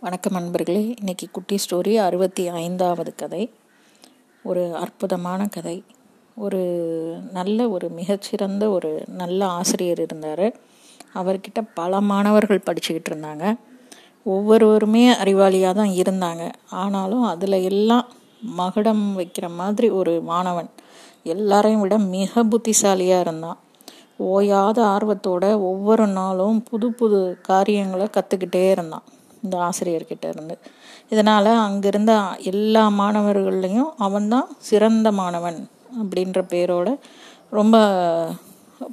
வணக்கம் நண்பர்களே. இன்னைக்கு குட்டி ஸ்டோரி அறுபத்தி ஐந்தாவது கதை. ஒரு அற்புதமான கதை. ஒரு நல்ல ஒரு மிகச்சிறந்த ஒரு நல்ல ஆசிரியர் இருந்தார். அவர்கிட்ட பல மாணவர்கள் படிச்சுக்கிட்டு இருந்தாங்க. ஒவ்வொருவருமே அறிவாளியாக தான் இருந்தாங்க. ஆனாலும் அதில் எல்லாம் மகுடம் வைக்கிற மாதிரி ஒரு மாணவன் எல்லாரையும் விட மிக புத்திசாலியாக இருந்தான். ஓயாத ஆர்வத்தோட ஒவ்வொரு நாளும் புது புது காரியங்களை கற்றுக்கிட்டே இருந்தான். இந்த ஆசிரியர்கிட்ட இருந்து. இதனால் அங்கிருந்த எல்லா மாணவர்கள்லையும் அவன்தான் சிறந்த மாணவன் அப்படின்ற பேரோட ரொம்ப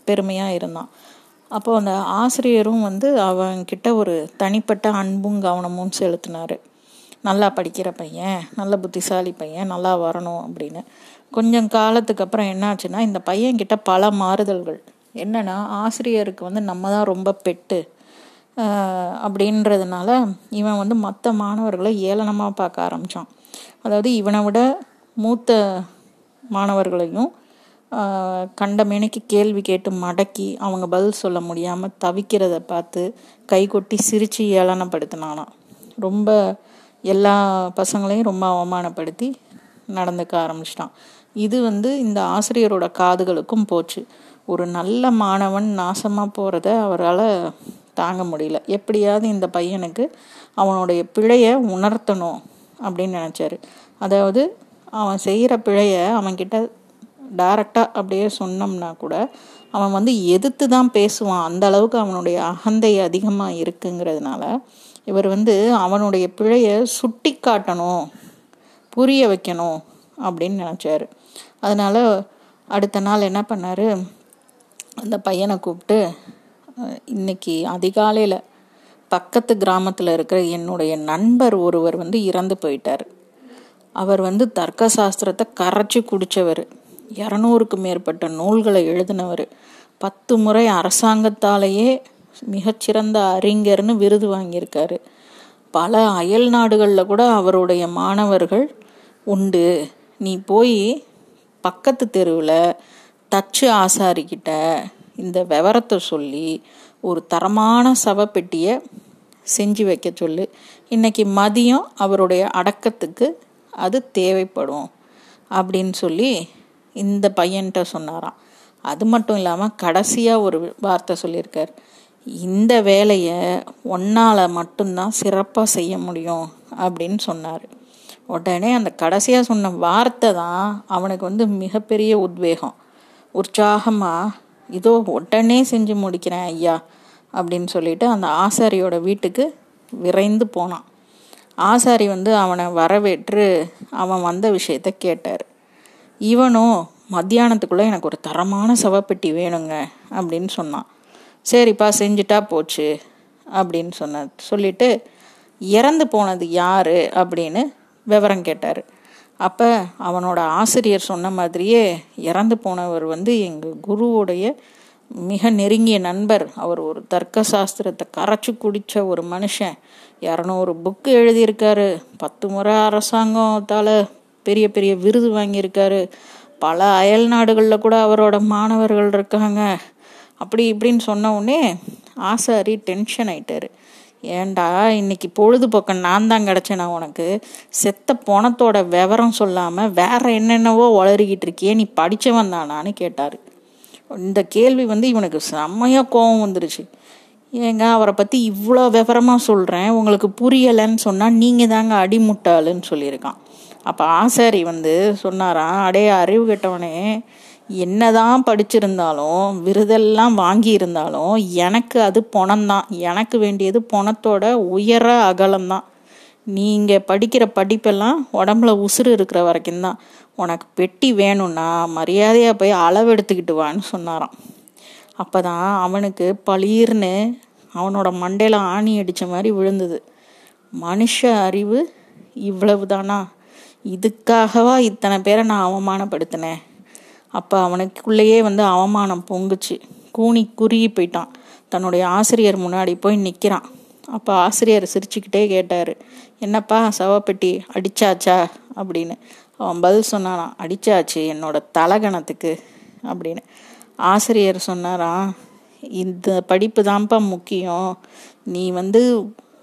பெருமையாக இருந்தான். அப்போது அந்த ஆசிரியரும் வந்து அவன்கிட்ட ஒரு தனிப்பட்ட அன்பும் கவனமும் செலுத்தினார். நல்லா படிக்கிற பையன் நல்ல புத்திசாலி பையன் நல்லா வரணும் அப்படின்னு. கொஞ்சம் காலத்துக்கு அப்புறம் என்னாச்சுன்னா இந்த பையன்கிட்ட பல மாறுதல்கள். என்னன்னா ஆசிரியருக்கு வந்து நம்ம தான் ரொம்ப பெட்டு. அப்படின்றதுனால இவன் வந்து மற்ற மாணவர்களை ஏளனமாக பார்க்க ஆரம்பித்தான் அதாவது இவனை விட மூத்த மாணவர்களையும் கண்டமேனைக்கு கேள்வி கேட்டு மடக்கி அவங்க பதில் சொல்ல முடியாமல் தவிக்கிறத பார்த்து கை கொட்டி சிரித்து ஏளனப்படுத்தினானான் ரொம்ப எல்லா பசங்களையும் ரொம்ப அவமானப்படுத்தி நடந்துக்க ஆரம்பிச்சிட்டான். இது வந்து இந்த ஆசிரியரோட காதுகளுக்கும் போச்சு. ஒரு நல்ல மாணவன் நாசமாக போகிறத அவரால் தாங்க முடியல. எப்படியாவது இந்த பையனுக்கு அவனுடைய பிழையை உணர்த்தணும் அப்படின்னு நினச்சாரு. அதாவது அவன் செய்கிற பிழையை அவன்கிட்ட டைரக்டாக அப்படியே சொன்னோம்னா கூட அவன் வந்து எதிர்த்து தான் பேசுவான். அந்த அளவுக்கு அவனுடைய அகந்தை அதிகமாக இருக்குங்கிறதுனால இவர் வந்து அவனுடைய பிழையை சுட்டி காட்டணும் புரிய வைக்கணும் அப்படின்னு நினச்சாரு. அதனால் அடுத்த நாள் என்ன பண்ணார்? அந்த பையனை கூப்பிட்டு இன்னைக்கு அதிகாலையில் பக்கத்து கிராமத்தில் இருக்கிற என்னுடைய நண்பர் ஒருவர் வந்து இறந்து போயிட்டார். அவர் வந்து தர்க்க சாஸ்திரத்தை கரைச்சி குடித்தவர் இரநூறுக்கு மேற்பட்ட நூல்களை எழுதினவர். பத்து முறை அரசாங்கத்தாலேயே மிகச்சிறந்த அறிஞர்னு விருது வாங்கியிருக்காரு. பல அயல் நாடுகளில் கூட அவருடைய மாணவர்கள் உண்டு நீ போய் பக்கத்து தெருவில் தச்சு ஆசாரிக்கிட்ட இந்த விவரத்தை சொல்லி ஒரு தரமான சவப்பெட்டியை செஞ்சு வைக்க சொல்லு. இன்னைக்கு மதியம் அவருடைய அடக்கத்துக்கு அது தேவைப்படும் அப்படின்னு சொல்லி இந்த பையன்கிட்ட சொன்னாராம். அது மட்டும் இல்லாமல் கடைசியாக ஒரு வார்த்தை சொல்லியிருக்கார். இந்த வேலையை ஒன்னால் மட்டும்தான் சிறப்பாக செய்ய முடியும் அப்படின்னு சொன்னார். உடனே அந்த கடைசியாக சொன்ன வார்த்தை தான் அவனுக்கு வந்து மிகப்பெரிய உத்வேகம். உற்சாகமாக இதோ உடனே செஞ்சு முடிக்கிறேன் ஐயா அப்படின்னு சொல்லிட்டு அந்த ஆசாரியோட வீட்டுக்கு விரைந்து போனான். ஆசாரி வந்து அவனை வரவேற்று அவன் வந்த விஷயத்த கேட்டார். இவனும் மத்தியானத்துக்குள்ளே எனக்கு ஒரு தரமான சவப்பெட்டி வேணுங்க அப்படின்னு சொன்னான். சரிப்பா செஞ்சுட்டா போச்சு அப்படின்னு சொன்ன சொல்லிட்டு இறந்து போனது யாரு அப்படின்னு விவரம் கேட்டார். அப்போ அவனோட ஆசிரியர் சொன்ன மாதிரியே இறந்து போனவர் வந்து எங்கள் குருவுடைய மிக நெருங்கிய நண்பர். அவர் ஒரு தர்க்க சாஸ்திரத்தை கரைச்சி குடித்த ஒரு மனுஷன். இரநூறு புக்கு எழுதியிருக்காரு. பத்து முறை அரசாங்கத்தால் பெரிய பெரிய விருது வாங்கியிருக்காரு. பல அயல் நாடுகளில் கூட அவரோட மாணவர்கள் இருக்காங்க. அப்படி இப்படின்னு சொன்ன உடனே ஆசாரி டென்ஷன் ஆயிட்டாரு. ஏண்டா இன்னைக்கு பொழுதுபோக்க நான் தான் கிடச்சேனா உனக்கு? செத்த பணத்தோட விவரம் சொல்லாமல் வேற என்னென்னவோ வளரிக்கிட்டு இருக்கியே நீ படித்தவன் தானான்னு கேட்டார். இந்த கேள்வி வந்து இவனுக்கு செம்மையாக கோபம் வந்துருச்சு. ஏங்க அவரை பற்றி இவ்வளோ விவரமாக சொல்கிறேன் உங்களுக்கு புரியலைன்னு சொன்னால் நீங்கள் தாங்க அடிமுட்டாளுன்னு சொல்லியிருக்கான். அப்போ ஆசாரி வந்து சொன்னாராம் அடே அறிவு கெட்டவனே என்னதான் படிச்சிருந்தாலும் விருதெல்லாம் வாங்கி இருந்தாலும் எனக்கு அது பணம்தான். எனக்கு வேண்டியது பணத்தோட உயர அகலம்தான். நீங்கள் படிக்கிற படிப்பெல்லாம் உடம்புல உசுறு இருக்கிற வரைக்கும் தான் உனக்கு பெட்டி வேணும்னா மரியாதையாக போய் அளவெடுத்துக்கிட்டு வான்னு சொன்னாராம். அப்போ தான் அவனுக்கு பளீர்னு அவனோட மண்டையில் ஆணி அடித்த மாதிரி விழுந்தது. மனுஷ அறிவு இவ்வளவு தானா இதுக்காகவா இத்தனை பேரை நான் அவமானப்படுத்தினேன்? அப்போ அவனுக்குள்ளேயே வந்து அவமானம் பொங்குச்சு. கூனி குறுகி போயிட்டான். தன்னுடைய ஆசிரியர் முன்னாடி போய் நிற்கிறான் அப்போ ஆசிரியர் சிரிச்சுக்கிட்டே கேட்டார் என்னப்பா சவப்பெட்டி அடிச்சாச்சா? அப்படின்னு. அவன் பதில் சொன்னானா அடிச்சாச்சு என்னோட தலகணத்துக்கு. அப்படின்னு. ஆசிரியர் சொன்னாரா இந்த படிப்பு தான்ப்பா முக்கியம். நீ வந்து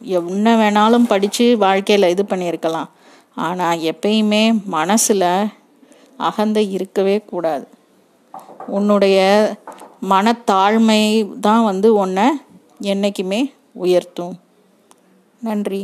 என்ன வேணாலும் படித்து வாழ்க்கையில் இது பண்ணியிருக்கலாம். ஆனால் எப்பயுமே மனசில் அகந்தை இருக்கவே கூடாது. உன்னுடைய மனத்தாழ்மை தான் வந்து உன்னை என்றைக்குமே உயர்த்தும். நன்றி.